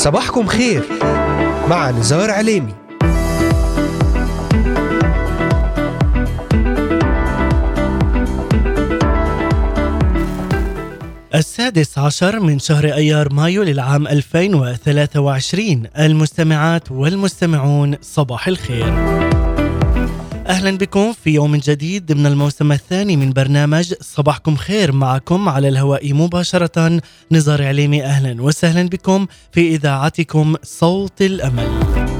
صباحكم خير مع نزار عليمي. السادس عشر من شهر أيار مايو للعام 2023 المستمعات والمستمعون صباح الخير. أهلا بكم في يوم جديد ضمن الموسم الثاني من برنامج صباحكم خير معكم على الهواء مباشرة. نزار عليمي أهلا وسهلا بكم في إذاعتكم صوت الأمل.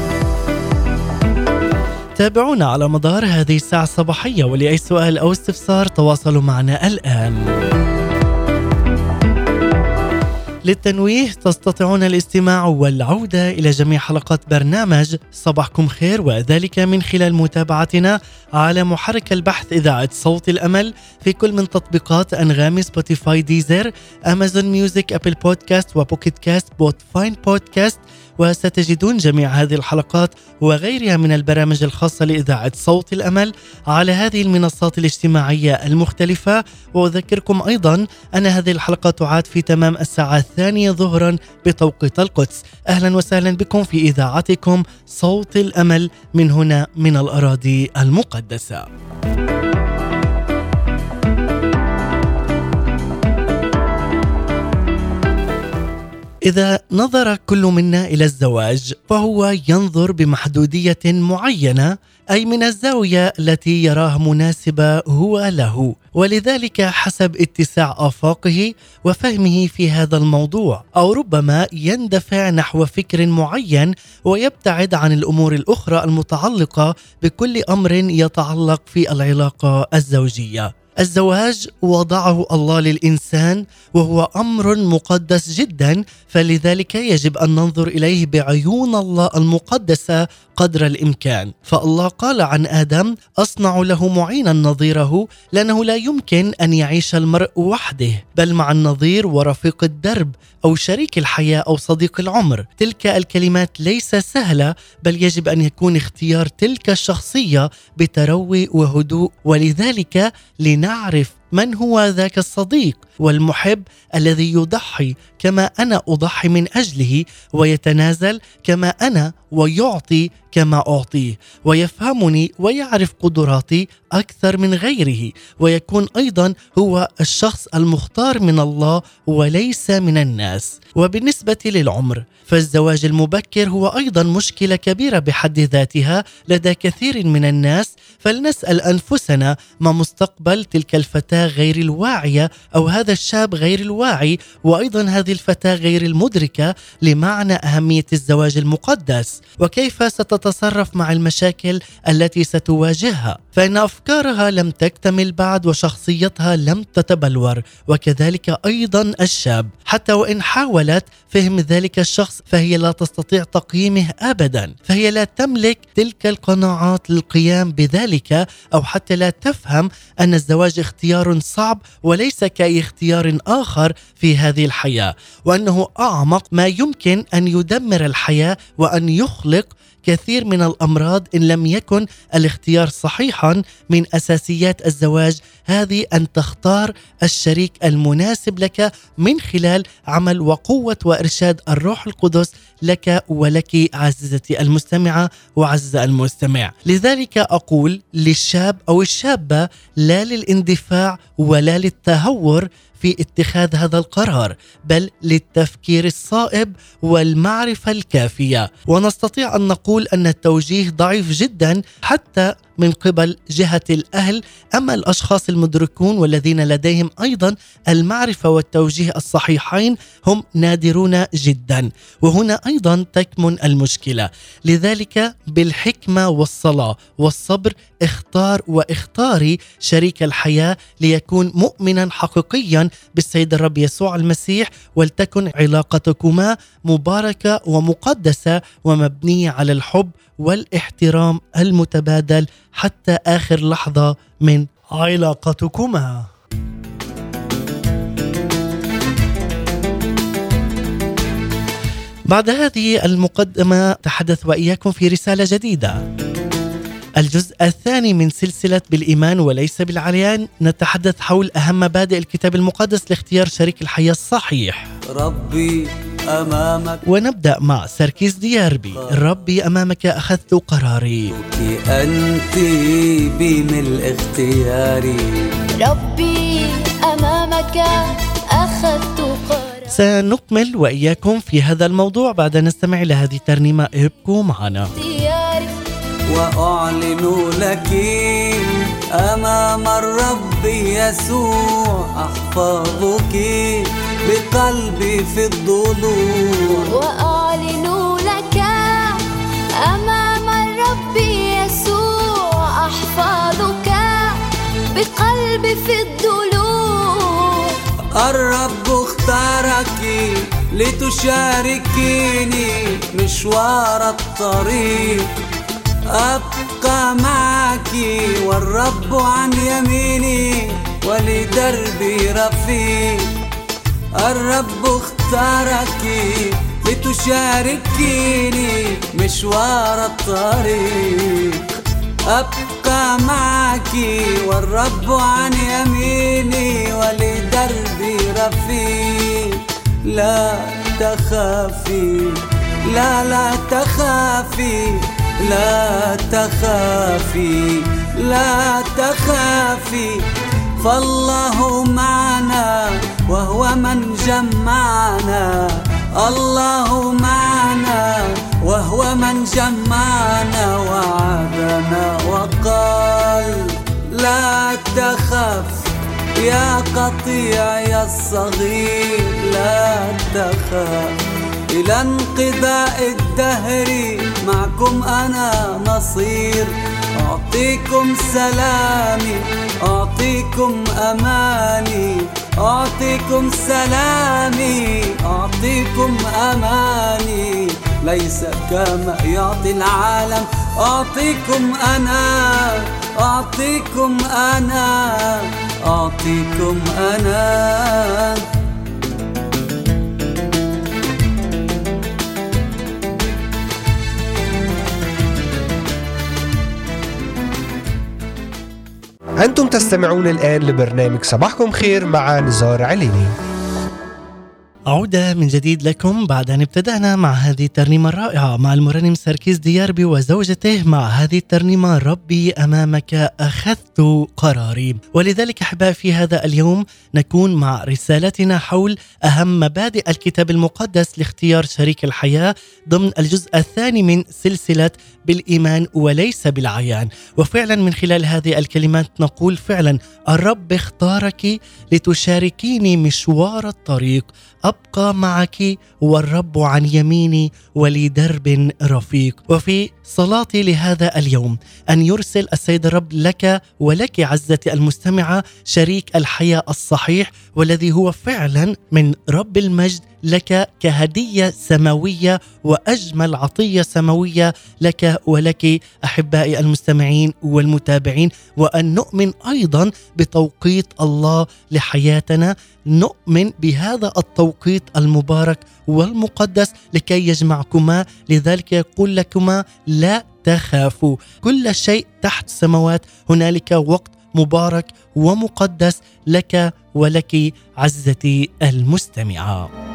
تابعونا على مدار هذه الساعة الصباحية ولأي سؤال أو استفسار تواصلوا معنا الآن. للتنويه تستطيعون الاستماع والعودة إلى جميع حلقات برنامج صباحكم خير وذلك من خلال متابعتنا على محرك البحث إذاعة صوت الأمل في كل من تطبيقات أنغامي Spotify Deezer Amazon Music Apple Podcast و Pocket Casts Podbean بودكاست وستجدون جميع هذه الحلقات وغيرها من البرامج الخاصة لإذاعة صوت الأمل على هذه المنصات الاجتماعية المختلفة. وأذكركم أيضا أن هذه الحلقة تعاد في تمام الساعة الثانية ظهرا بتوقيت القدس أهلا وسهلا بكم في إذاعتكم صوت الأمل من هنا من الأراضي المقدسة. إذا نظر كل منا إلى الزواج فهو ينظر بمحدودية معينة أي من الزاوية التي يراها مناسبة هو له. ولذلك حسب اتساع آفاقه وفهمه في هذا الموضوع أو ربما يندفع نحو فكر معين ويبتعد عن الأمور الأخرى المتعلقة بكل أمر يتعلق في العلاقة الزوجية. الزواج وضعه الله للإنسان وهو أمر مقدس جدا فلذلك يجب أن ننظر إليه بعيون الله المقدسة قدر الإمكان. فالله قال عن آدم أصنع له معينا نظيره لأنه لا يمكن أن يعيش المرء وحده بل مع النظير ورفيق الدرب أو شريك الحياة أو صديق العمر. تلك الكلمات ليس سهلة بل يجب أن يكون اختيار تلك الشخصية بتروي وهدوء ولذلك لنعرف من هو ذاك الصديق والمحب الذي يضحي كما أنا أضحي من أجله ويتنازل كما أنا ويعطي كما أعطيه ويفهمني ويعرف قدراتي أكثر من غيره ويكون أيضا هو الشخص المختار من الله وليس من الناس. وبالنسبة للعمر فالزواج المبكر هو أيضا مشكلة كبيرة بحد ذاتها لدى كثير من الناس فلنسأل أنفسنا ما مستقبل تلك الفتاة غير الواعية أو هذا الشاب غير الواعي وأيضا هذه الفتاة غير المدركة لمعنى أهمية الزواج المقدس وكيف ستتصرف مع المشاكل التي ستواجهها. فإن أفكارها لم تكتمل بعد وشخصيتها لم تتبلور وكذلك أيضا الشاب. حتى وإن حاولت فهم ذلك الشخص فهي لا تستطيع تقييمه ابدا. فهي لا تملك تلك القناعات للقيام بذلك أو حتى لا تفهم أن الزواج اختيار صعب وليس كاي اختيار آخر في هذه الحياة وأنه أعمق ما يمكن أن يدمر الحياة وأن يخلق كثير من الأمراض إن لم يكن الاختيار صحيحا من أساسيات الزواج هذه أن تختار الشريك المناسب لك من خلال عمل وقوة وإرشاد الروح القدس لك ولك عزيزتي المستمعة وعز المستمع. لذلك أقول للشاب أو الشابة لا للاندفاع ولا للتهور في اتخاذ هذا القرار بل للتفكير الصائب والمعرفة الكافية. ونستطيع أن نقول أن التوجيه ضعيف جدا حتى من قبل جهة الأهل. أما الأشخاص المدركون والذين لديهم أيضا المعرفة والتوجيه الصحيحين هم نادرون جدا وهنا أيضا تكمن المشكلة. لذلك بالحكمة والصلاة والصبر اختار واختاري شريك الحياة ليكون مؤمنا حقيقيا بالسيد الرب يسوع المسيح ولتكن علاقتكما مباركة ومقدسة ومبنية على الحب والاحترام المتبادل حتى آخر لحظة من علاقتكما. بعد هذه المقدمة تحدث وإياكم في رسالة جديدة. الجزء الثاني من سلسلة بالإيمان وليس بالعريان. نتحدث حول أهم مبادئ الكتاب المقدس لاختيار شريك الحياة الصحيح. ربي أمامك. ونبدأ مع سركيز دياربي. ربي أمامك أخذت قراري. أنت بملء اختياري ربي أمامك أخذت قرار سنكمل وإياكم في هذا الموضوع بعد أن نستمع إلى هذه الترنيمة. ابقوا معنا. اختياري. وأعلن لك أمام الرب يسوع أحفظك. بقلبي في الضلوع. وأعلن لك أمام الرب يسوع أحفظك بقلبي في الضلوع. الرب اختارك لتشاركيني مشوار الطريق. أبقى معك والرب عن يميني ولدربي رفيق. الرب اختارك لتشاركيني مشوار الطريق. أبقى معك والرب عن يميني ولدربي رفيق. لا تخافي لا لا تخافي لا تخافي لا تخافي. فالله معنا وهو من جمعنا. الله معنا وهو من جمعنا وعدنا وقال لا تخف يا قطيعي الصغير لا تخف. إلى انقضاء الدهر معكم أنا نصير. أعطيكم سلامي أعطيكم أماني أعطيكم سلامي أعطيكم أماني. ليس كما يعطي العالم أعطيكم أنا أعطيكم أنا أعطيكم أنا. أنتم تستمعون الآن لبرنامج صباحكم خير مع نزار عليني. عودة من جديد لكم بعد أن ابتدأنا مع هذه الترنيمة الرائعة. مع المرنم سركيز دياربي وزوجته مع هذه الترنيمة ربي أمامك أخذت قراري. ولذلك أحبائي في هذا اليوم نكون مع رسالتنا حول أهم مبادئ الكتاب المقدس لاختيار شريك الحياة ضمن الجزء الثاني من سلسلة بالإيمان وليس بالعيان. وفعلا من خلال هذه الكلمات نقول فعلا الرب اختارك لتشاركيني مشوار الطريق. أبقى معك والرب عن يميني ولي درب رفيق. وفي صلاتي لهذا اليوم أن يرسل السيد الرب لك ولك عزتي المستمعة شريك الحياة الصحيح والذي هو فعلا من رب المجد لك كهدية سماوية وأجمل عطية سماوية لك ولك أحبائي المستمعين والمتابعين. وأن نؤمن أيضا بتوقيت الله لحياتنا. نؤمن بهذا التوقيت المبارك والمقدس لكي يجمعكما. لذلك يقول لكما لا تخافوا. كل شيء تحت السماوات. هنالك وقت مبارك ومقدس لك ولك عزتي المستمعة.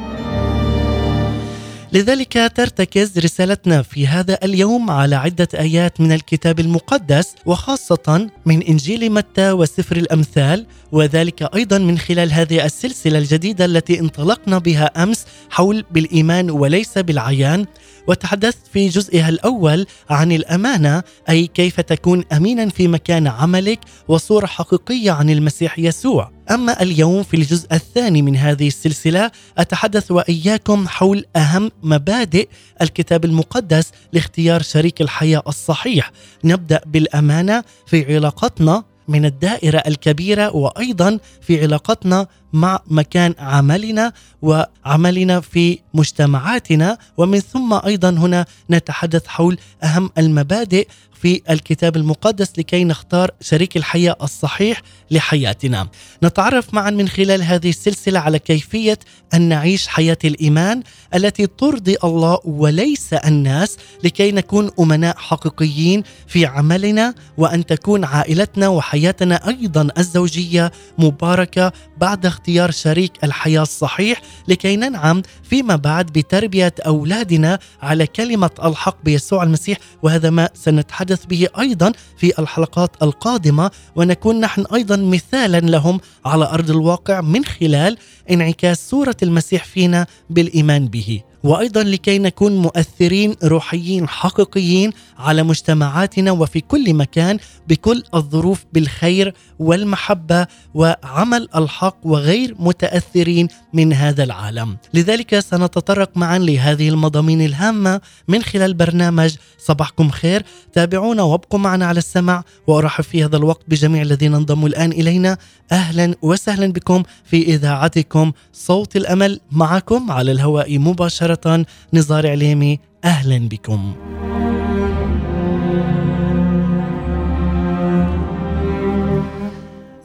لذلك ترتكز رسالتنا في هذا اليوم على عدة آيات من الكتاب المقدس وخاصة من إنجيل متى وسفر الأمثال وذلك أيضا من خلال هذه السلسلة الجديدة التي انطلقنا بها أمس حول بالإيمان وليس بالعيان. وتحدثت في جزئها الأول عن الأمانة أي كيف تكون امينا في مكان عملك وصورة حقيقية عن المسيح يسوع. أما اليوم في الجزء الثاني من هذه السلسلة أتحدث وإياكم حول أهم مبادئ الكتاب المقدس لاختيار شريك الحياة الصحيح. نبدأ بالأمانة في علاقتنا من الدائرة الكبيرة وأيضا في علاقتنا مع مكان عملنا وعملنا في مجتمعاتنا ومن ثم أيضا هنا نتحدث حول أهم المبادئ في الكتاب المقدس لكي نختار شريك الحياة الصحيح لحياتنا. نتعرف معا من خلال هذه السلسلة على كيفية أن نعيش حياة الإيمان التي ترضي الله وليس الناس لكي نكون أمناء حقيقيين في عملنا وأن تكون عائلتنا وحياتنا أيضا الزوجية مباركة بعد اختيار شريك الحياة الصحيح لكي ننعم فيما بعد بتربية أولادنا على كلمة الحق بيسوع المسيح وهذا ما سنتحدث به أيضا في الحلقات القادمة. ونكون نحن أيضا مثالا لهم على أرض الواقع من خلال انعكاس صورة المسيح فينا بالإيمان به. وأيضا لكي نكون مؤثرين روحيين حقيقيين على مجتمعاتنا وفي كل مكان بكل الظروف بالخير والمحبة وعمل الحق وغير متأثرين من هذا العالم. لذلك سنتطرق معا لهذه المضامين الهامة من خلال برنامج صباحكم خير، تابعونا وابقوا معنا على السمع وأرحب في هذا الوقت بجميع الذين انضموا الآن إلينا، أهلا وسهلا بكم في إذاعتكم صوت الأمل. معكم على الهواء مباشرة نزار عليمي أهلا بكم.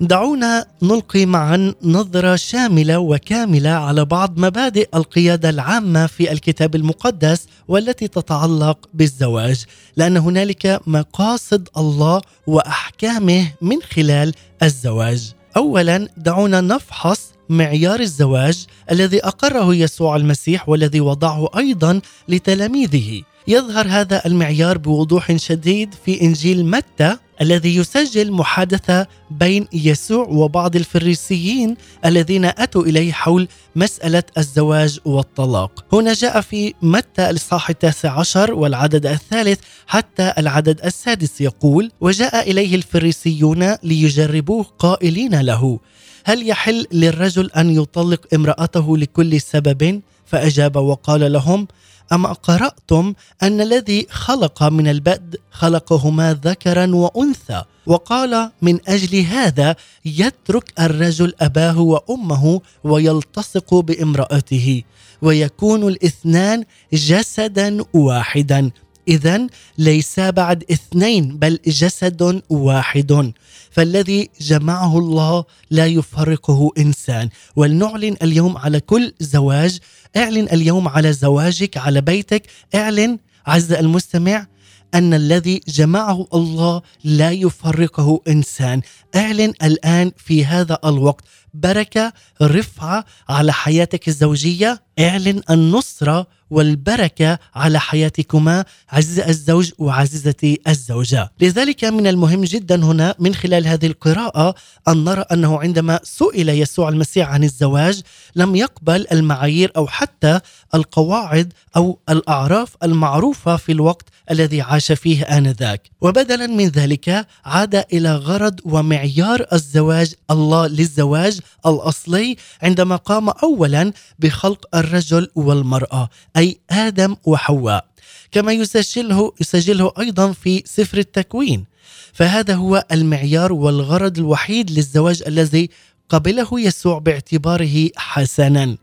دعونا نلقي معا نظرة شاملة وكاملة على بعض مبادئ القيادة العامة في الكتاب المقدس والتي تتعلق بالزواج، لأن هنالك مقاصد الله وأحكامه من خلال الزواج. أولا دعونا نفحص معيار الزواج الذي أقره يسوع المسيح والذي وضعه أيضا لتلاميذه. يظهر هذا المعيار بوضوح شديد في إنجيل متى الذي يسجل محادثة بين يسوع وبعض الفريسيين الذين أتوا إليه حول مسألة الزواج والطلاق. هنا جاء في متى الإصحاح التاسع عشر والعدد الثالث حتى العدد السادس يقول: وجاء إليه الفريسيون ليجربوه قائلين له: هل يحل للرجل أن يطلق امرأته لكل سبب؟ فأجاب وقال لهم: أما قرأتم أن الذي خلق من البدء خلقهما ذكرا وأنثى وقال من أجل هذا يترك الرجل أباه وأمه ويلتصق بامرأته ويكون الاثنان جسدا واحدا إذا ليس بعد اثنين بل جسد واحد. فالذي جمعه الله لا يفرقه إنسان. ولنعلن اليوم على كل زواج. اعلن اليوم على زواجك على بيتك. اعلن عز المستمع أن الذي جمعه الله لا يفرقه إنسان. اعلن الآن في هذا الوقت بركة رفعة على حياتك الزوجية. اعلن النصره والبركة على حياتكما عزيز الزوج وعزيزتي الزوجة. لذلك من المهم جدا هنا من خلال هذه القراءة أن نرى أنه عندما سئل يسوع المسيح عن الزواج لم يقبل المعايير أو حتى القواعد أو الأعراف المعروفة في الوقت الذي عاش فيه آنذاك. وبدلا من ذلك عاد إلى غرض ومعيار الزواج الله للزواج الأصلي عندما قام اولا بخلق الرجل والمرأة أي آدم وحواء. كما يسجله يسجله أيضا في سفر التكوين. فهذا هو المعيار والغرض الوحيد للزواج الذي قبله يسوع باعتباره حسنا.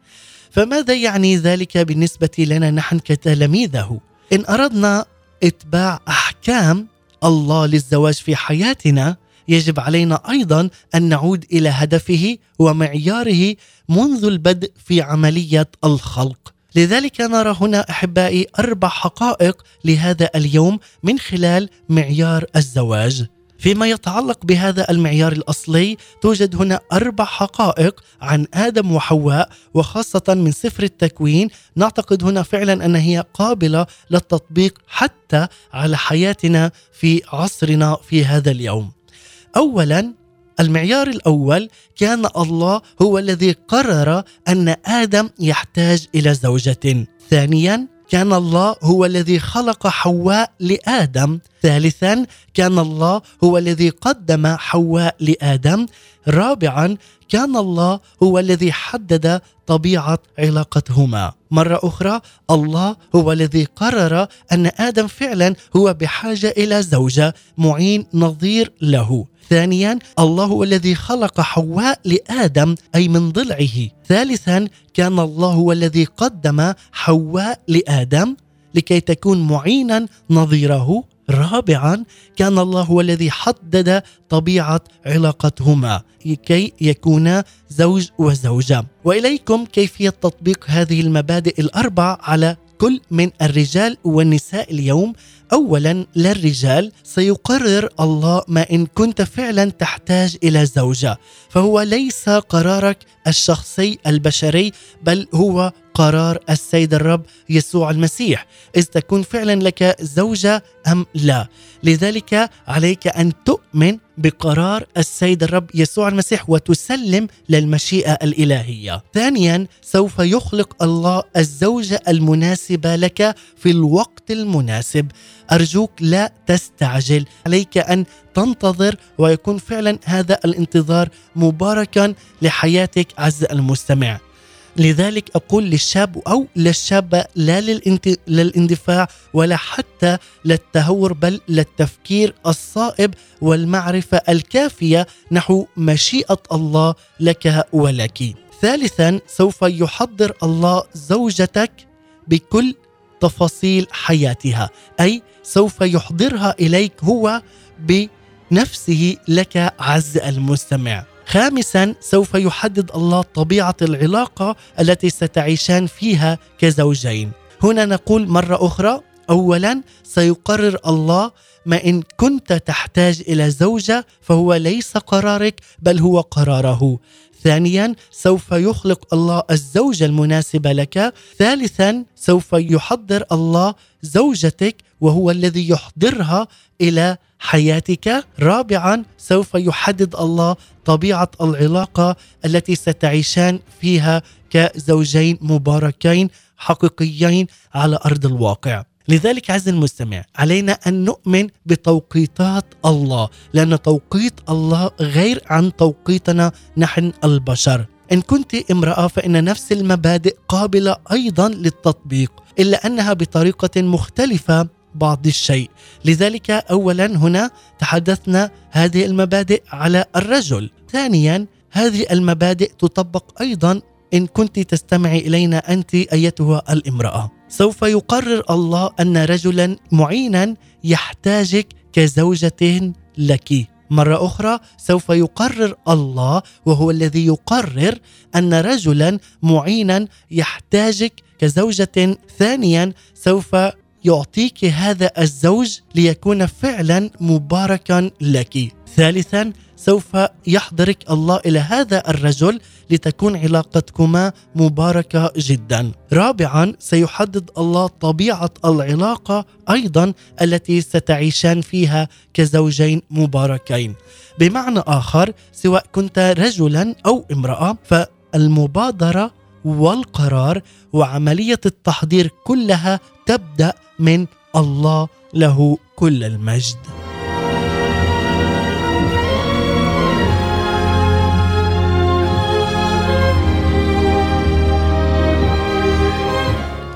فماذا يعني ذلك بالنسبة لنا نحن كتلاميذه؟ إن أردنا اتباع أحكام الله للزواج في حياتنا يجب علينا أيضا أن نعود إلى هدفه ومعياره منذ البدء في عملية الخلق. لذلك نرى هنا أحبائي أربع حقائق لهذا اليوم من خلال معيار الزواج. فيما يتعلق بهذا المعيار الأصلي توجد هنا أربع حقائق عن آدم وحواء وخاصة من سفر التكوين نعتقد هنا فعلا أن هي قابلة للتطبيق حتى على حياتنا في عصرنا في هذا اليوم. اولا المعيار الأول كان الله هو الذي قرر أن آدم يحتاج إلى زوجة. ثانيا كان الله هو الذي خلق حواء لآدم. ثالثا كان الله هو الذي قدم حواء لآدم. رابعا كان الله هو الذي حدد طبيعة علاقتهما. مرة أخرى الله هو الذي قرر أن آدم فعلا هو بحاجة إلى زوجة معين نظير له. ثانيا الله هو الذي خلق حواء لآدم أي من ضلعه. ثالثا كان الله هو الذي قدم حواء لآدم لكي تكون معينا نظيره. رابعا كان الله هو الذي حدد طبيعة علاقتهما لكي يكونا زوج وزوجة. وإليكم كيفية تطبيق هذه المبادئ الأربع على كل من الرجال والنساء اليوم. اولا للرجال سيقرر الله ما إن كنت فعلا تحتاج إلى زوجة فهو ليس قرارك الشخصي البشري بل هو قرار السيد الرب يسوع المسيح إذ تكون فعلا لك زوجة أم لا لذلك عليك أن تؤمن بقرار السيد الرب يسوع المسيح وتسلم للمشيئة الإلهية. ثانيا سوف يخلق الله الزوجة المناسبة لك في الوقت المناسب. أرجوك لا تستعجل، عليك أن تنتظر ويكون فعلا هذا الانتظار مباركا لحياتك عز المستمع. لذلك أقول للشاب أو للشابة لا للإندفاع ولا حتى للتهور بل للتفكير الصائب والمعرفة الكافية نحو مشيئة الله لك ولك. ثالثا سوف يحضر الله زوجتك بكل تفاصيل حياتها، أي سوف يحضرها إليك هو بنفسه لك عز المستمع. خامسا سوف يحدد الله طبيعة العلاقة التي ستعيشان فيها كزوجين هنا نقول مرة أخرى اولا سيقرر الله ما إن كنت تحتاج إلى زوجة فهو ليس قرارك بل هو قراره ثانيا سوف يخلق الله الزوجة المناسبة لك. ثالثا سوف يحضر الله زوجتك وهو الذي يحضرها إلى حياتك. رابعا سوف يحدد الله طبيعة العلاقة التي ستعيشان فيها كزوجين مباركين حقيقيين على أرض الواقع. لذلك عز المستمع علينا أن نؤمن بتوقيتات الله لأن توقيت الله غير عن توقيتنا نحن البشر. إن كنت امرأة فإن نفس المبادئ قابلة أيضا للتطبيق إلا أنها بطريقة مختلفة بعض الشيء. لذلك اولا هنا تحدثنا هذه المبادئ على الرجل. ثانيا هذه المبادئ تطبق أيضا إن كنت تستمعي إلينا أنت أيتها الامرأة. سوف يقرر الله أن رجلا معينا يحتاجك كزوجه لك. مرة أخرى سوف يقرر الله وهو الذي يقرر أن رجلا معينا يحتاجك كزوجة ثانيا سوف يعطيك هذا الزوج ليكون فعلا مباركا لك. ثالثا سوف يحضرك الله إلى هذا الرجل لتكون علاقتكما مباركة جدا. رابعا سيحدد الله طبيعة العلاقة أيضا التي ستعيشان فيها كزوجين مباركين. بمعنى آخر سواء كنت رجلا أو امرأة فالمبادرة والقرار وعملية التحضير كلها تبدأ من الله له كل المجد.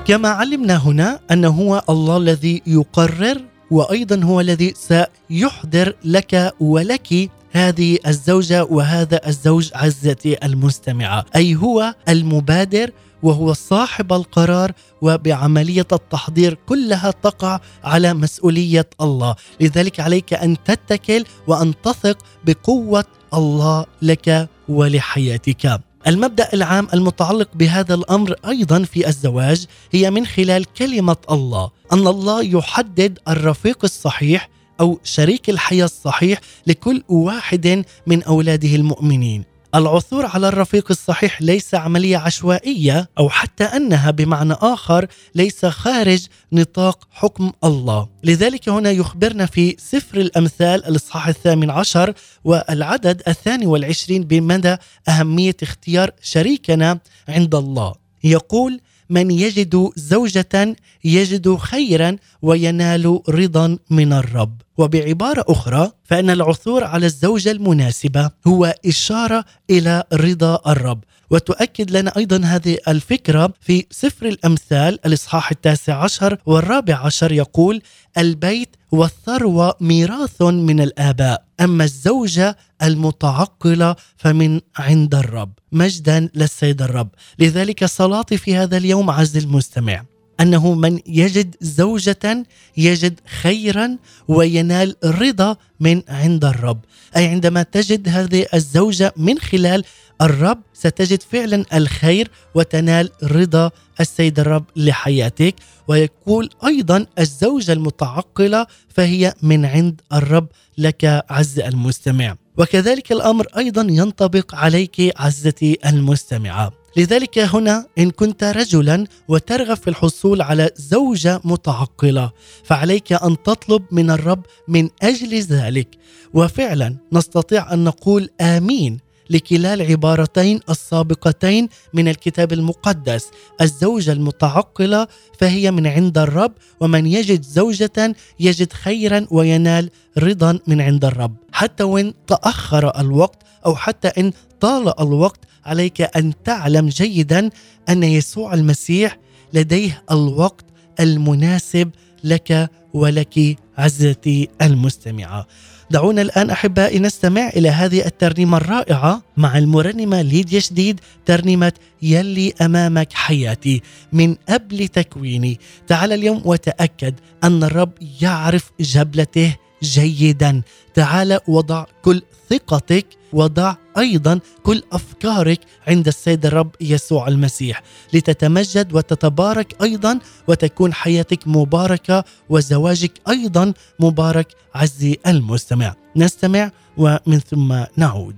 كما علمنا هنا أنه هو الله الذي يقرر وأيضا هو الذي سيحضر لك ولك هذه الزوجة وهذا الزوج عزتي المستمعة أي هو المبادر وهو صاحب القرار وبعملية التحضير كلها تقع على مسؤولية الله، لذلك عليك أن تتكل وأن تثق بقوة الله لك ولحياتك. المبدأ العام المتعلق بهذا الأمر أيضا في الزواج هي من خلال كلمة الله أن الله يحدد الرفيق الصحيح أو شريك الحياة الصحيح لكل واحد من أولاده المؤمنين. العثور على الرفيق الصحيح ليس عملية عشوائية أو حتى أنها بمعنى آخر ليس خارج نطاق حكم الله. لذلك هنا يخبرنا في سفر الأمثال الإصحاح الثامن عشر والعدد الثاني والعشرين بمدى أهمية اختيار شريكنا عند الله. يقول من يجد زوجة يجد خيرا وينال رضا من الرب. وبعبارة أخرى فإن العثور على الزوجة المناسبة هو إشارة إلى رضا الرب. وتؤكد لنا أيضا هذه الفكرة في سفر الأمثال الإصحاح التاسع عشر والرابع عشر يقول البيت والثروة ميراث من الآباء أما الزوجة المتعقلة فمن عند الرب مجدا للسيد الرب. لذلك صلاتي في هذا اليوم عز المستمع. أنه من يجد زوجة يجد خيرا وينال رضا من عند الرب. أي عندما تجد هذه الزوجة من خلال الرب ستجد فعلا الخير وتنال رضا السيد الرب لحياتك. ويقول أيضا الزوجة المتعقلة فهي من عند الرب لك عز المستمع. وكذلك الأمر أيضا ينطبق عليك عزتي المستمعة. لذلك هنا إن كنت رجلا وترغب في الحصول على زوجة متعقلة فعليك أن تطلب من الرب من أجل ذلك. وفعلا نستطيع أن نقول آمين لكلا العبارتين السابقتين من الكتاب المقدس. الزوجة المتعقلة فهي من عند الرب ومن يجد زوجة يجد خيرا وينال رضا من عند الرب. حتى وإن تأخر الوقت أو حتى إن طال الوقت عليك أن تعلم جيدا أن يسوع المسيح لديه الوقت المناسب لك ولك عزتي المستمعة. دعونا الآن أحبائي نستمع إلى هذه الترنيمة الرائعة مع المرنمة ليديا شديد ترنيمة يلي أمامك حياتي من قبل تكويني. تعال اليوم وتأكد أن الرب يعرف جبلته جيدا. تعال وضع كل ثقتك وضع أيضا كل أفكارك عند السيد الرب يسوع المسيح. لتتمجد وتتبارك أيضا وتكون حياتك مباركة وزواجك أيضا مبارك عزي المستمع. نستمع ومن ثم نعود.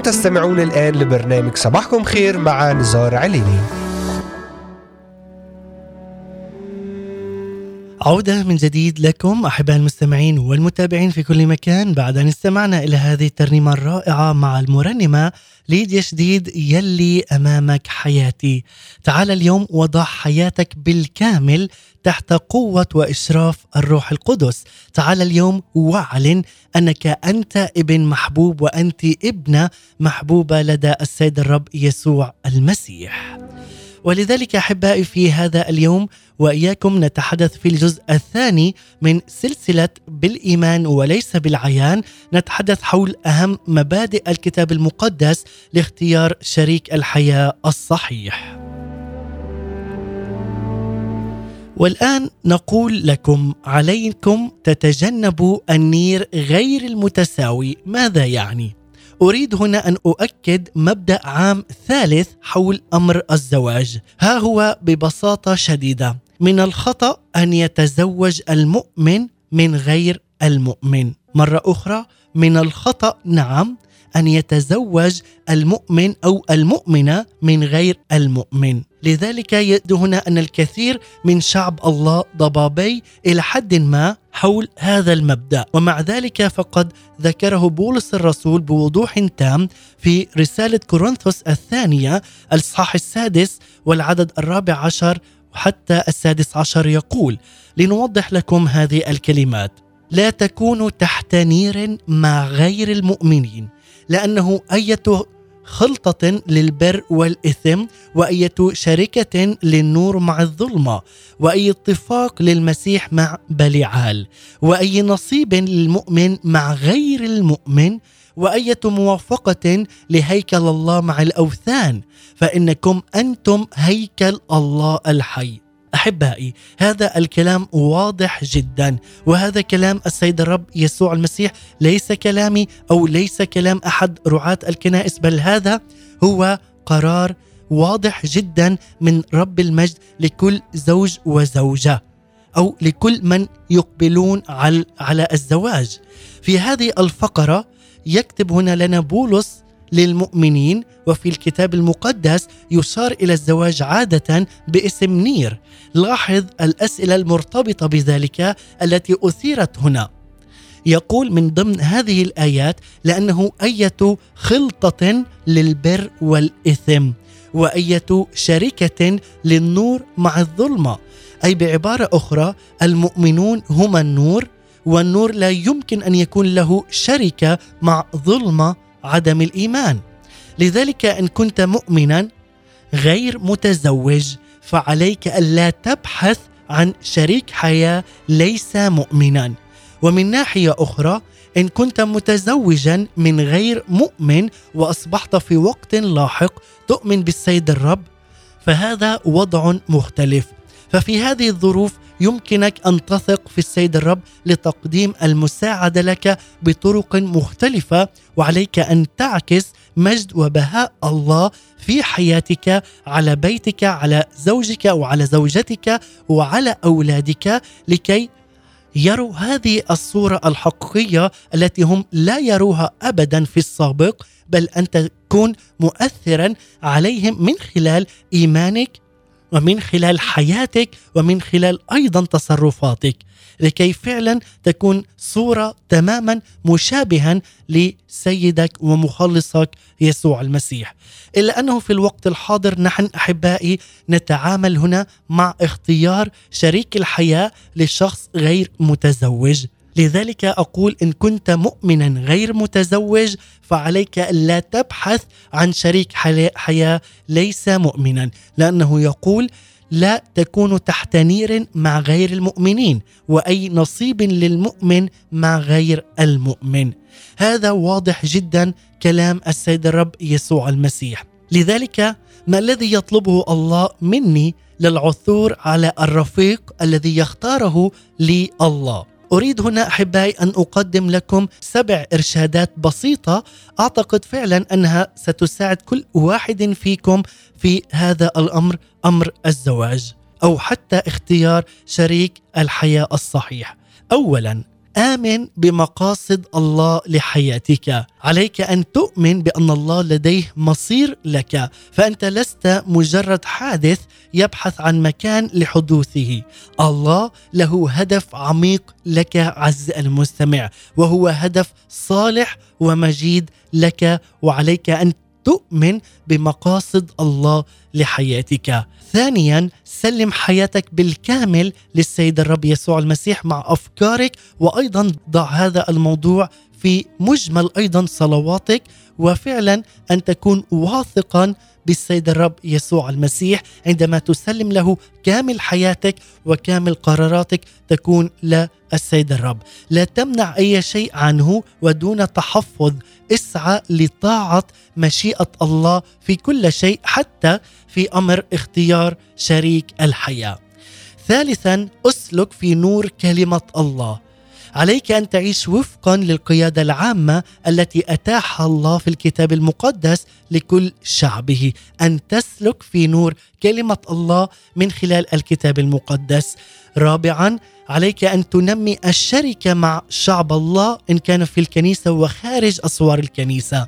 تستمعون الآن لبرنامج صباحكم خير مع نزار عليني. عودة من جديد لكم أحباء المستمعين والمتابعين في كل مكان بعد أن استمعنا إلى هذه الترنيمة الرائعة مع المرنمة ليديا شديد يلي أمامك حياتي. تعال اليوم وضع حياتك بالكامل تحت قوة وإشراف الروح القدس. تعال اليوم واعلن أنك أنت ابن محبوب وأنت ابنة محبوبة لدى السيد الرب يسوع المسيح. ولذلك أحبائي في هذا اليوم وإياكم نتحدث في الجزء الثاني من سلسلة بالإيمان وليس بالعيان نتحدث حول أهم مبادئ الكتاب المقدس لاختيار شريك الحياة الصحيح. والآن نقول لكم عليكم تتجنبوا النير غير المتساوي، ماذا يعني؟ أريد هنا أن أؤكد مبدأ عام ثالث حول أمر الزواج ها هو ببساطة شديدة من الخطأ أن يتزوج المؤمن من غير المؤمن. مرة أخرى من الخطأ نعم أن يتزوج المؤمن أو المؤمنة من غير المؤمن. لذلك يبدو هنا أن الكثير من شعب الله ضبابي إلى حد ما حول هذا المبدأ. ومع ذلك فقد ذكره بولس الرسول بوضوح تام في رسالة كورنثوس الثانية الإصحاح السادس والعدد الرابع عشر وحتى السادس عشر يقول لنوضح لكم هذه الكلمات. لا تكونوا تحت نير مع غير المؤمنين لأنه أية خلطة للبر والإثم وأية شركة للنور مع الظلمة وأي اتفاق للمسيح مع بليعال وأي نصيب للمؤمن مع غير المؤمن وأية موافقة لهيكل الله مع الأوثان فإنكم أنتم هيكل الله الحي. أحبائي هذا الكلام واضح جدا وهذا كلام السيد الرب يسوع المسيح ليس كلامي أو ليس كلام أحد رعاة الكنائس بل هذا هو قرار واضح جدا من رب المجد لكل زوج وزوجة أو لكل من يقبلون على الزواج. في هذه الفقرة يكتب هنا لنا بولس للمؤمنين وفي الكتاب المقدس يشار إلى الزواج عادة باسم نير. لاحظ الأسئلة المرتبطة بذلك التي أثيرت هنا. يقول من ضمن هذه الآيات لأنه أية خلطة للبر والإثم وأية شركة للنور مع الظلمة. أي بعبارة أخرى المؤمنون هم النور والنور لا يمكن أن يكون له شركة مع ظلمه عدم الإيمان. لذلك إن كنت مؤمنا غير متزوج فعليك ألا تبحث عن شريك حياة ليس مؤمنا. ومن ناحية أخرى إن كنت متزوجا من غير مؤمن وأصبحت في وقت لاحق تؤمن بالسيد الرب فهذا وضع مختلف. ففي هذه الظروف يمكنك أن تثق في السيد الرب لتقديم المساعدة لك بطرق مختلفة وعليك أن تعكس مجد وبهاء الله في حياتك على بيتك على زوجك وعلى زوجتك وعلى أولادك لكي يروا هذه الصورة الحقيقية التي هم لا يروها ابدا في السابق بل أن تكون مؤثرا عليهم من خلال إيمانك ومن خلال حياتك ومن خلال أيضا تصرفاتك. لكي فعلا تكون صورة تماما مشابها لسيدك ومخلصك يسوع المسيح. إلا أنه في الوقت الحاضر نحن أحبائي نتعامل هنا مع اختيار شريك الحياة لشخص غير متزوج. لذلك أقول إن كنت مؤمنا غير متزوج فعليك الا تبحث عن شريك حياة ليس مؤمنا لأنه يقول لا تكون تحت نير مع غير المؤمنين وأي نصيب للمؤمن مع غير المؤمن. هذا واضح جدا كلام السيد الرب يسوع المسيح. لذلك ما الذي يطلبه الله مني للعثور على الرفيق الذي يختاره لي الله؟ أريد هنا أحبائي أن أقدم لكم سبع إرشادات بسيطة أعتقد فعلا أنها ستساعد كل واحد فيكم في هذا الأمر أمر الزواج أو حتى اختيار شريك الحياة الصحيح. أولا آمن بمقاصد الله لحياتك. عليك أن تؤمن بأن الله لديه مصير لك. فأنت لست مجرد حادث يبحث عن مكان لحدوثه. الله له هدف عميق لك عز المستمع وهو هدف صالح ومجيد لك. وعليك أن تؤمن بمقاصد الله لحياتك. ثانيا سلم حياتك بالكامل للسيد الرب يسوع المسيح مع أفكارك وأيضا ضع هذا الموضوع في مجمل أيضا صلواتك. وفعلا أن تكون واثقا بالسيد الرب يسوع المسيح عندما تسلم له كامل حياتك وكامل قراراتك تكون للسيد الرب. لا تمنع أي شيء عنه ودون تحفظ. اسعى لطاعة مشيئة الله في كل شيء حتى في أمر اختيار شريك الحياة. ثالثا أسلك في نور كلمة الله. عليك أن تعيش وفقا للقيادة العامة التي أتاحها الله في الكتاب المقدس لكل شعبه. أن تسلك في نور كلمة الله من خلال الكتاب المقدس. رابعا عليك أن تنمي الشركة مع شعب الله إن كان في الكنيسة وخارج أسوار الكنيسة.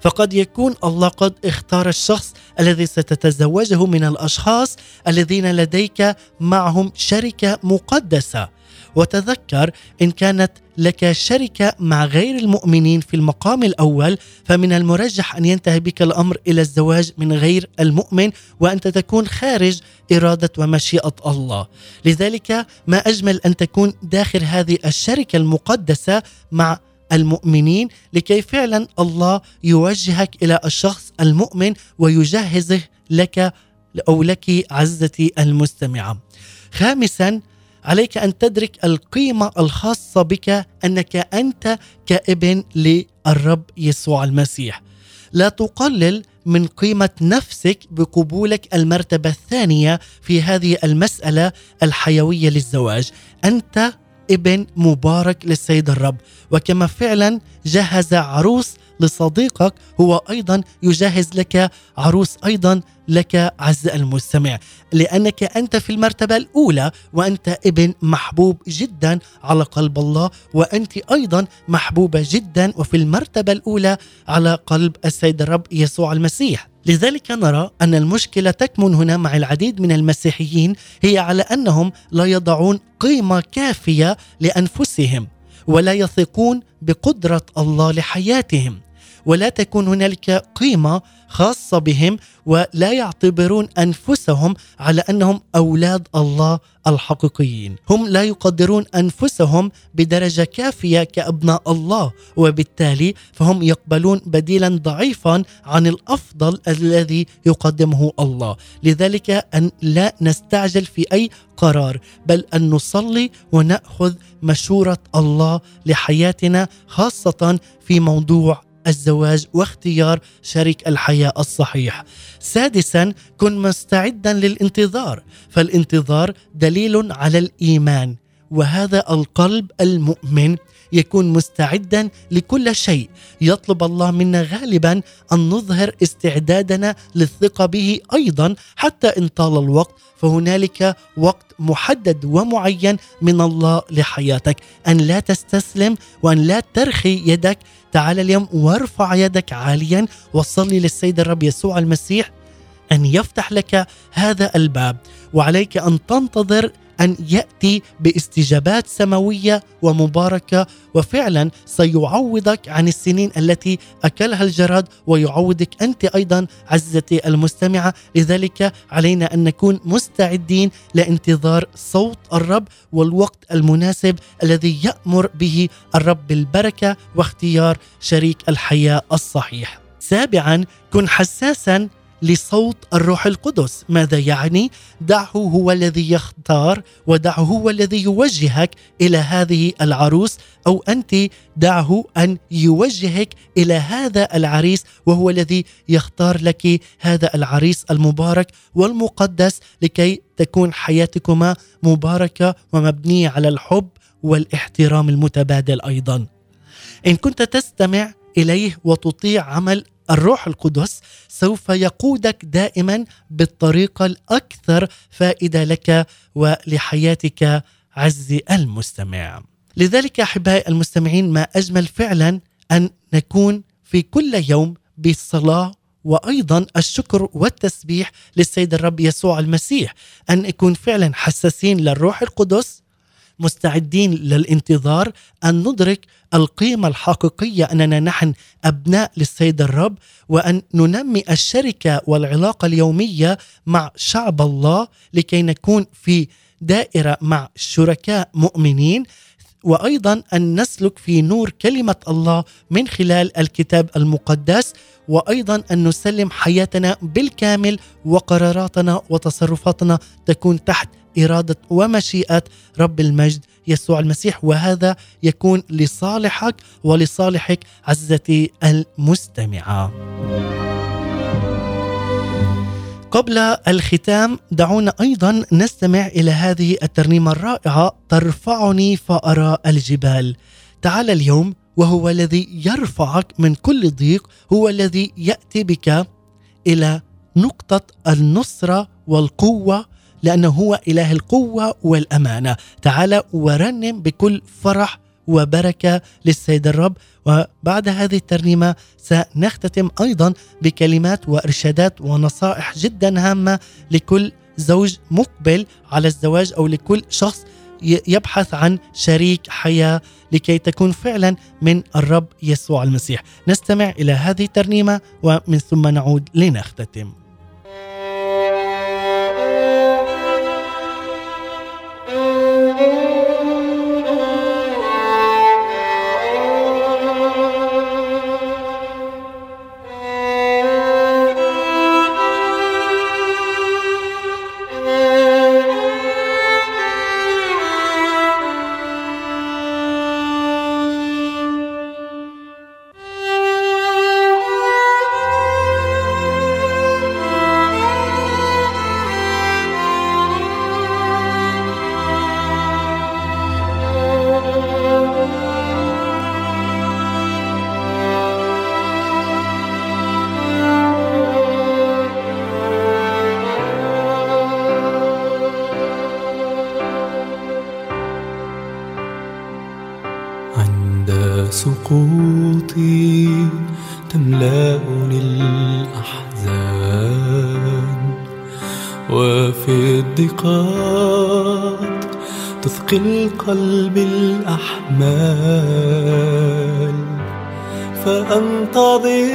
فقد يكون الله قد اختار الشخص الذي ستتزوجه من الأشخاص الذين لديك معهم شركة مقدسة. وتذكر إن كانت لك شركة مع غير المؤمنين في المقام الأول فمن المرجح أن ينتهي بك الأمر إلى الزواج من غير المؤمن وانت تكون خارج إرادة ومشيئة الله لذلك ما أجمل أن تكون داخل هذه الشركة المقدسة مع المؤمنين لكي فعلا الله يوجهك إلى الشخص المؤمن ويجهزه لك أو لك عزتي المستمعة. خامسا عليك أن تدرك القيمة الخاصة بك أنك أنت كابن للرب يسوع المسيح. لا تقلل من قيمة نفسك بقبولك المرتبة الثانية في هذه المسألة الحيوية للزواج. أنت ابن مبارك للسيد الرب وكما فعلا جهز عروس لصديقك هو أيضا يجهز لك عروس أيضا لك عز المستمع لأنك أنت في المرتبة الأولى وأنت ابن محبوب جدا على قلب الله وأنت أيضا محبوبة جدا وفي المرتبة الأولى على قلب السيد الرب يسوع المسيح. لذلك نرى أن المشكلة تكمن هنا مع العديد من المسيحيين هي على أنهم لا يضعون قيمة كافية لأنفسهم ولا يثقون بقدرة الله لحياتهم. ولا تكون هنالك قيمة خاصة بهم ولا يعتبرون أنفسهم على أنهم أولاد الله الحقيقيين. هم لا يقدرون أنفسهم بدرجة كافية كأبناء الله وبالتالي فهم يقبلون بديلا ضعيفا عن الأفضل الذي يقدمه الله. لذلك أن لا نستعجل في أي قرار بل أن نصلي ونأخذ مشورة الله لحياتنا خاصة في موضوع الزواج واختيار شريك الحياة الصحيح. سادسا كن مستعدا للانتظار، فالانتظار دليل على الإيمان، وهذا القلب المؤمن يكون مستعدا لكل شيء. يطلب الله منا غالبا أن نظهر استعدادنا للثقة به أيضا حتى إن طال الوقت. فهنالك وقت محدد ومعين من الله لحياتك. أن لا تستسلم وأن لا ترخي يدك. تعال اليوم وارفع يدك عاليا وصلي للسيد الرب يسوع المسيح. أن يفتح لك هذا الباب. وعليك أن تنتظر أن يأتي باستجابات سماوية ومباركة وفعلا سيعوضك عن السنين التي أكلها الجراد ويعوضك أنت أيضا عزتي المستمعة لذلك علينا أن نكون مستعدين لانتظار صوت الرب والوقت المناسب الذي يأمر به الرب بالبركة واختيار شريك الحياة الصحيح. سابعا كن حساسا لصوت الروح القدس. ماذا يعني؟ دعه هو الذي يختار ودعه هو الذي يوجهك إلى هذه العروس أو أنت دعه أن يوجهك إلى هذا العريس وهو الذي يختار لك هذا العريس المبارك والمقدس لكي تكون حياتكما مباركة ومبنية على الحب والاحترام المتبادل أيضا. إن كنت تستمع إليه وتطيع عمل الروح القدس سوف يقودك دائما بالطريقة الأكثر فائدة لك ولحياتك عزي المستمع. لذلك أحبائي المستمعين ما أجمل فعلا أن نكون في كل يوم بالصلاة وأيضا الشكر والتسبيح للسيد الرب يسوع المسيح أن نكون فعلا حساسين للروح القدس مستعدين للانتظار أن ندرك القيمة الحقيقية أننا نحن أبناء للسيد الرب وأن ننمي الشركة والعلاقة اليومية مع شعب الله لكي نكون في دائرة مع شركاء مؤمنين وأيضا أن نسلك في نور كلمة الله من خلال الكتاب المقدس وأيضا أن نسلم حياتنا بالكامل وقراراتنا وتصرفاتنا تكون تحت إرادة ومشيئة رب المجد يسوع المسيح وهذا يكون لصالحك ولصالحك عزتي المستمعة. قبل الختام دعونا أيضا نستمع إلى هذه الترنيمة الرائعة ترفعني فأرى الجبال. تعال اليوم وهو الذي يرفعك من كل ضيق هو الذي يأتي بك إلى نقطة النصرة والقوة لأنه هو إله القوة والأمانة. تعال ورنم بكل فرح وبركة للسيد الرب وبعد هذه الترنيمة سنختتم أيضا بكلمات وإرشادات ونصائح جدا هامة لكل زوج مقبل على الزواج أو لكل شخص يبحث عن شريك حياة لكي تكون فعلا من الرب يسوع المسيح. نستمع إلى هذه الترنيمة ومن ثم نعود لنختتم. فأنتظر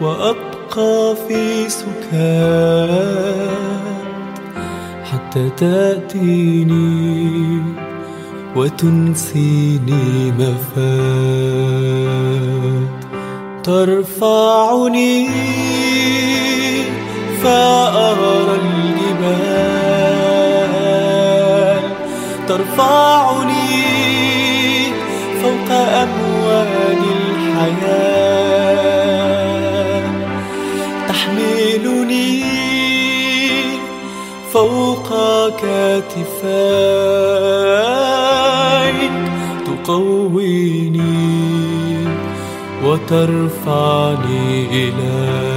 وأبقى في سكات حتى تأتيني وتنسيني ما فات ترفعني فأرى الجبال. ترفعني كتفيك تقويني وترفعني إليك.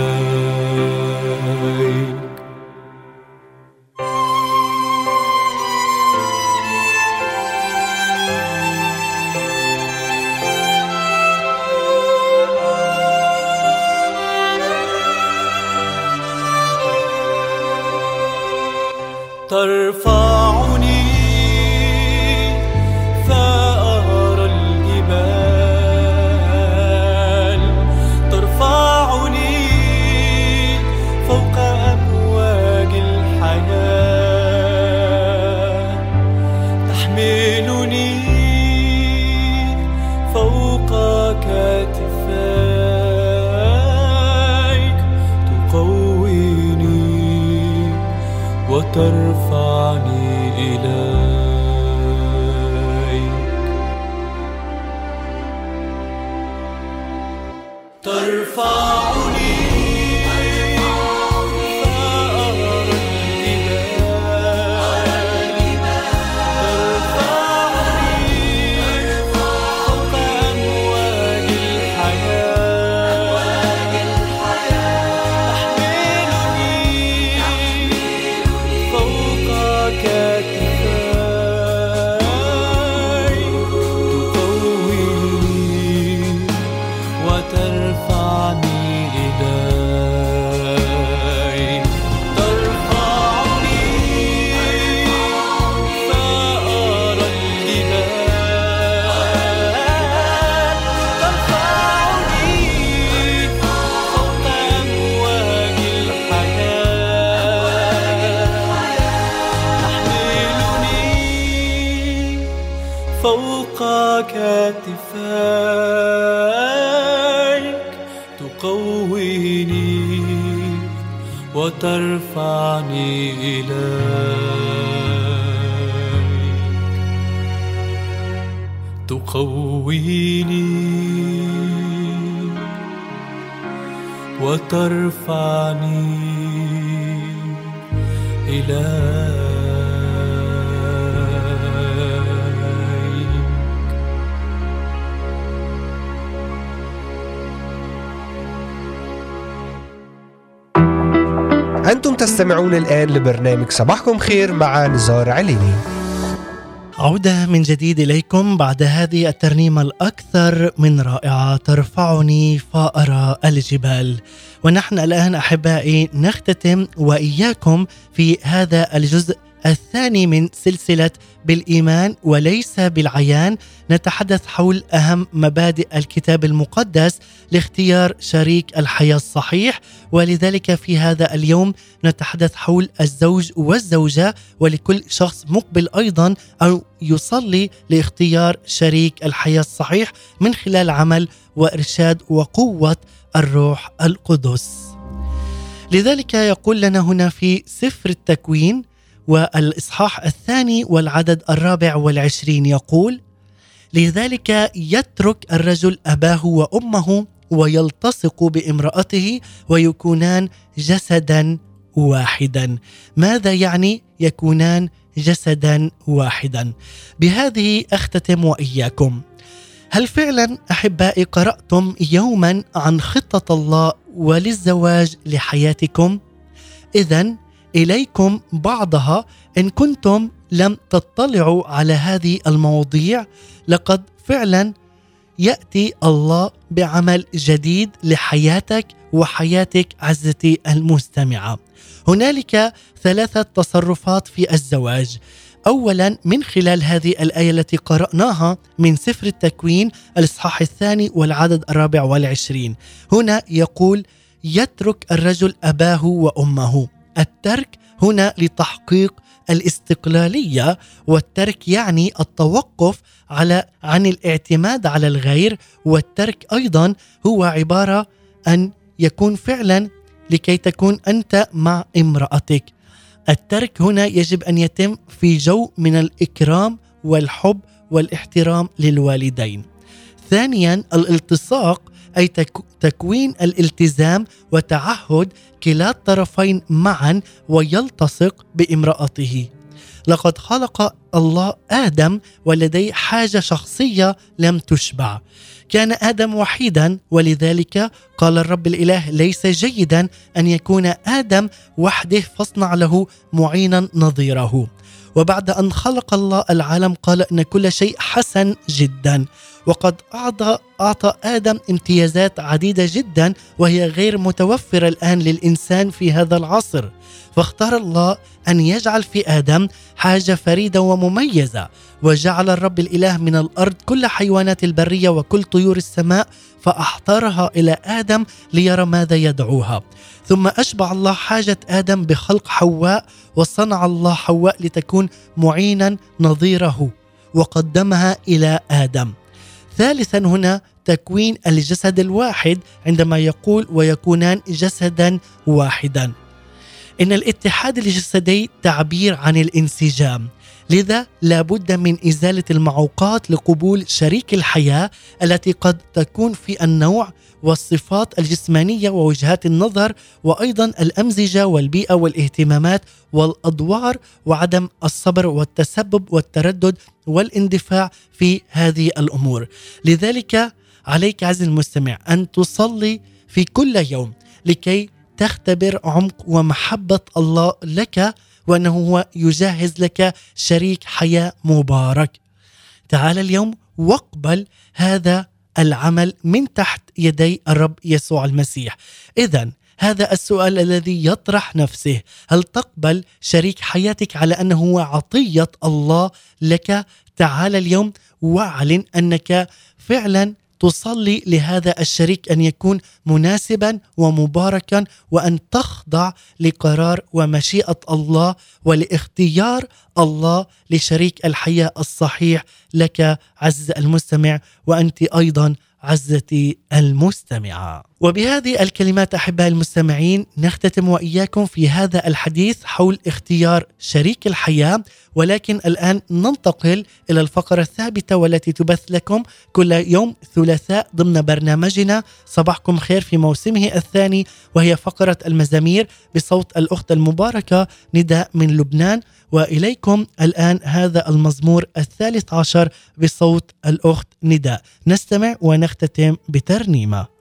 وترفعني أنتم تستمعون الآن لبرنامج صباحكم خير مع نزار عليني. عودة من جديد إليكم بعد هذه الترنيمة الأكثر من رائعة ترفعني فأرى الجبال. ونحن الآن أحبائي نختتم وإياكم في هذا الجزء الثاني من سلسلة بالإيمان وليس بالعيان. نتحدث حول أهم مبادئ الكتاب المقدس لاختيار شريك الحياة الصحيح. ولذلك في هذا اليوم نتحدث حول الزوج والزوجة ولكل شخص مقبل أيضا أو يصلي لاختيار شريك الحياة الصحيح من خلال عمل وإرشاد وقوة الروح القدس. لذلك يقول لنا هنا في سفر التكوين والإصحاح الثاني والعدد الرابع والعشرين يقول لذلك يترك الرجل أباه وأمه ويلتصق بامرأته ويكونان جسدا واحدا. ماذا يعني يكونان جسدا واحدا؟ بهذه أختتم وإياكم. هل فعلا أحبائي قرأتم يوما عن خطة الله وللزواج لحياتكم؟ اذا إليكم بعضها. إن كنتم لم تطلعوا على هذه المواضيع لقد فعلا يأتي الله بعمل جديد لحياتك وحياتك عزتي المستمعة. هنالك ثلاثة تصرفات في الزواج. اولا من خلال هذه الآية التي قرأناها من سفر التكوين الإصحاح الثاني والعدد الرابع والعشرين. هنا يقول يترك الرجل أباه وأمه. الترك هنا لتحقيق الاستقلالية والترك يعني التوقف على عن الاعتماد على الغير والترك أيضا هو عبارة أن يكون فعلا لكي تكون أنت مع امرأتك الترك هنا يجب أن يتم في جو من الإكرام والحب والاحترام للوالدين. ثانيا الالتصاق تك- تكوين الالتزام وتعهد كلا الطرفين معا ويلتصق بامرأته. لقد خلق الله آدم ولديه حاجة شخصية لم تشبع. كان آدم وحيدا ولذلك قال الرب الإله ليس جيدا أن يكون آدم وحده فاصنع له معينا نظيره. وبعد أن خلق الله العالم قال إن كل شيء حسن جدا. وقد اعطى أعطى آدم امتيازات عديدة جدا وهي غير متوفرة الآن للإنسان في هذا العصر. فاختار الله أن يجعل في آدم حاجة فريدة ومميزة وجعل الرب الإله من الأرض كل حيوانات البرية وكل طيور السماء فأحضرها إلى آدم ليرى ماذا يدعوها. ثم أشبع الله حاجة آدم بخلق حواء وصنع الله حواء لتكون معينا نظيره وقدمها إلى آدم. ثالثا هنا تكوين الجسد الواحد عندما يقول ويكونان جسدا واحدا. إن الاتحاد الجسدي تعبير عن الانسجام. لذا لابد من إزالة المعوقات لقبول شريك الحياة التي قد تكون في النوع والصفات الجسمانية ووجهات النظر وأيضا الأمزجة والبيئة والاهتمامات والأدوار وعدم الصبر والتسبب والتردد والاندفاع في هذه الأمور. لذلك عليك عزيزي المستمع أن تصلي في كل يوم لكي تختبر عمق ومحبة الله لك وأنه هو يجهز لك شريك حياة مبارك. تعال اليوم واقبل هذا العمل من تحت يدي الرب يسوع المسيح. اذا هذا السؤال الذي يطرح نفسه هل تقبل شريك حياتك على أنه هو عطية الله لك تعال اليوم واعلن أنك فعلا تصلي لهذا الشريك أن يكون مناسبا ومباركا وأن تخضع لقرار ومشيئة الله ولاختيار الله لشريك الحياة الصحيح لك عز المستمع وأنت أيضا عزتي المستمعة. وبهذه الكلمات أحبائي المستمعين نختتم وإياكم في هذا الحديث حول اختيار شريك الحياة ولكن الآن ننتقل إلى الفقرة الثابتة والتي تبث لكم كل يوم ثلاثاء ضمن برنامجنا. صباحكم خير في موسمه الثاني وهي فقرة المزامير بصوت الأخت المباركة نداء من لبنان. وإليكم الآن هذا المزمور الثالث عشر بصوت الأخت نداء. نستمع ونختتم بترنيمة.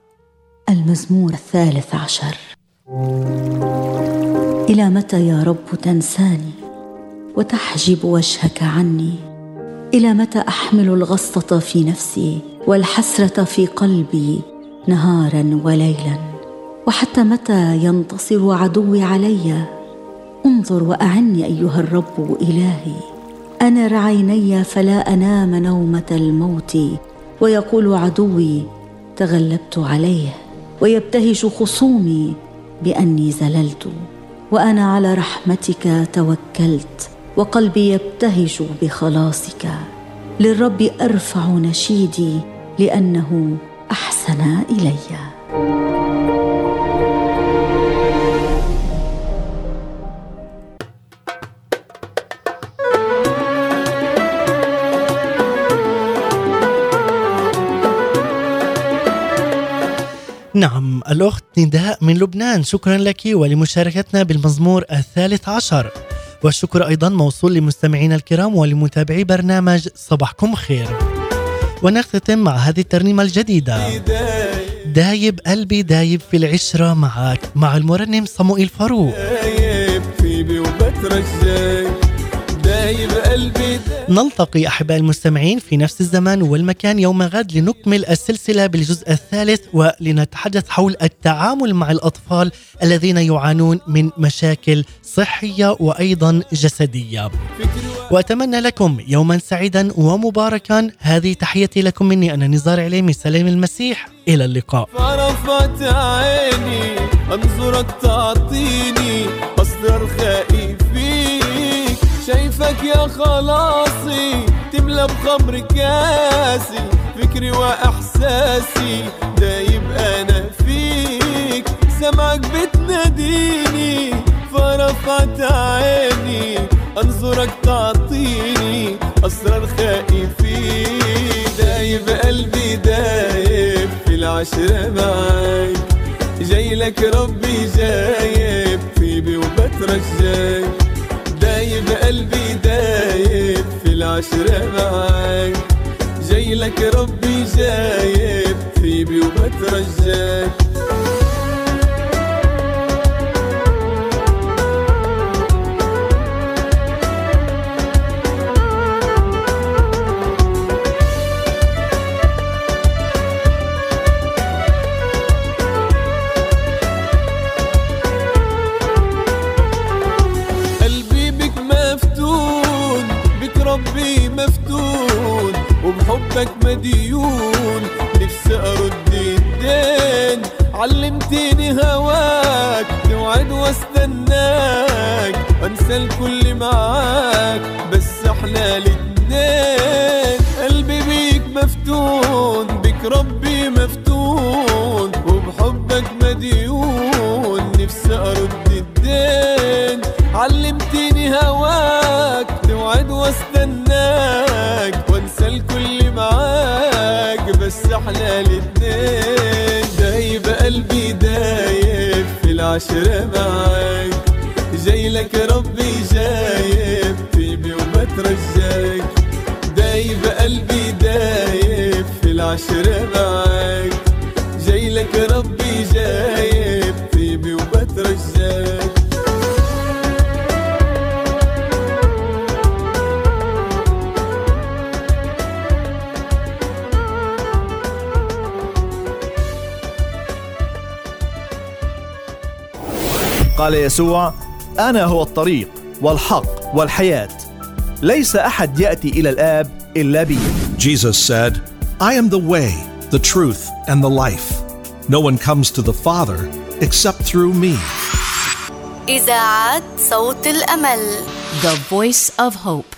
المزمور الثالث عشر. إلى متى يا رب تنساني وتحجب وجهك عني؟ إلى متى أحمل الغصة في نفسي والحسرة في قلبي نهارا وليلا؟ وحتى متى ينتصر عدوي علي؟ انظر وأعني أيها الرب إلهي. انر عيني فلا أنام نومة الموت ويقول عدوي تغلبت عليه. ويبتهج خصومي بأني زللت وأنا على رحمتك توكلت وقلبي يبتهج بخلاصك. للرب أرفع نشيدي لأنه أحسن إلي. نعم الأخت نداء من لبنان. شكرا لك ولمشاركتنا بالمزمور الثالث عشر. والشكر أيضا موصول لمستمعينا الكرام ولمتابعي برنامج صباحكم خير. ونختتم مع هذه الترنيمة الجديدة. دايب قلبي دايب في العشرة معك مع المرنم صموئيل فاروق. دايب وبترجاك دايب قلبي نلتقي أحباء المستمعين في نفس الزمان والمكان يوم غد لنكمل السلسلة بالجزء الثالث ولنتحدث حول التعامل مع الأطفال الذين يعانون من مشاكل صحية وأيضا جسدية. وأتمنى لكم يوما سعيدا ومباركا. هذه تحيتي لكم مني أنا نزار عليمي سلام المسيح. إلى اللقاء. فرفت عيني انظرك تعطيني اسرار خائف فيك شايفك يا خلاصي تملى بخمر كاسي فكري وإحساسي دايب أنا فيك. سمعك بتناديني فرفعت عيني أنظرك تعطيني أسرار خائفين. دايب قلبي دايب في العشرة معاك. جاي لك ربي جايب فيبي وبترجاك قلبي دايب في العشرة معاك. جاي لك ربي جايب فيبي وبترجاك وبحبك مديون نفسي أرد الدين. علمتني هواك توعد واستناك. أنسى الكل معاك بس إحنا الاتنين. قلبي بيك مفتون بك ربي مفتون. وبحبك مديون نفسي أرد الدين. علمتني هواك توعد واستناك. إحنا الاتنين دايب قلبي دايب في العشرة معاك. جاي لك ربي جايب طيبي وبترجاك. دايب قلبي دايب في العشرة معاك. جاي لك ربي جايب. قال يسوع أنا هو الطريق والحق والحياة ليس احد ياتي إلى الاب الا بي Jesus said, I am the way, the truth, and the life. No one comes to the Father except through me. إذاعة صوت الأمل The Voice of Hope